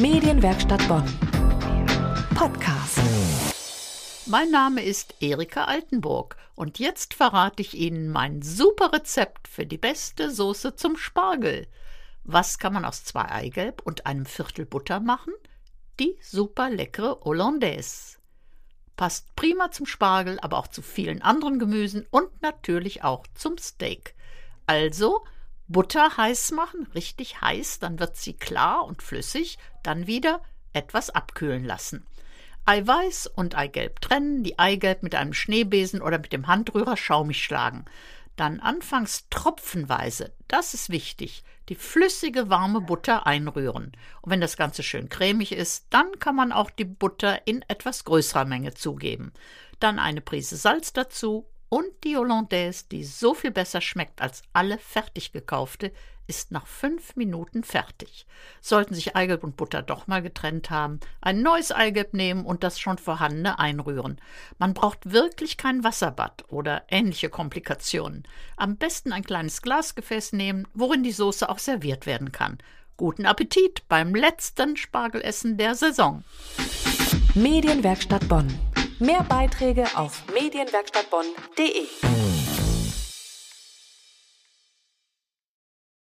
Medienwerkstatt Bonn. Podcast. Mein Name ist Erika Altenburg und jetzt verrate ich Ihnen mein super Rezept für die beste Soße zum Spargel. Was kann man aus zwei Eigelb und einem Viertel Butter machen? Die super leckere Hollandaise. Passt prima zum Spargel, aber auch zu vielen anderen Gemüsen und natürlich auch zum Steak. Also Butter heiß machen, richtig heiß, dann wird sie klar und flüssig, dann wieder etwas abkühlen lassen. Eiweiß und Eigelb trennen, die Eigelb mit einem Schneebesen oder mit dem Handrührer schaumig schlagen. Dann anfangs tropfenweise, das ist wichtig, die flüssige warme Butter einrühren. Und wenn das Ganze schön cremig ist, dann kann man auch die Butter in etwas größerer Menge zugeben. Dann eine Prise Salz dazu und die Hollandaise, die so viel besser schmeckt als alle fertig gekaufte, ist nach fünf Minuten fertig. Sollten sich Eigelb und Butter doch mal getrennt haben, ein neues Eigelb nehmen und das schon vorhandene einrühren. Man braucht wirklich kein Wasserbad oder ähnliche Komplikationen. Am besten ein kleines Glasgefäß nehmen, worin die Soße auch serviert werden kann. Guten Appetit beim letzten Spargelessen der Saison. Medienwerkstatt Bonn. Mehr Beiträge auf medienwerkstattbonn.de.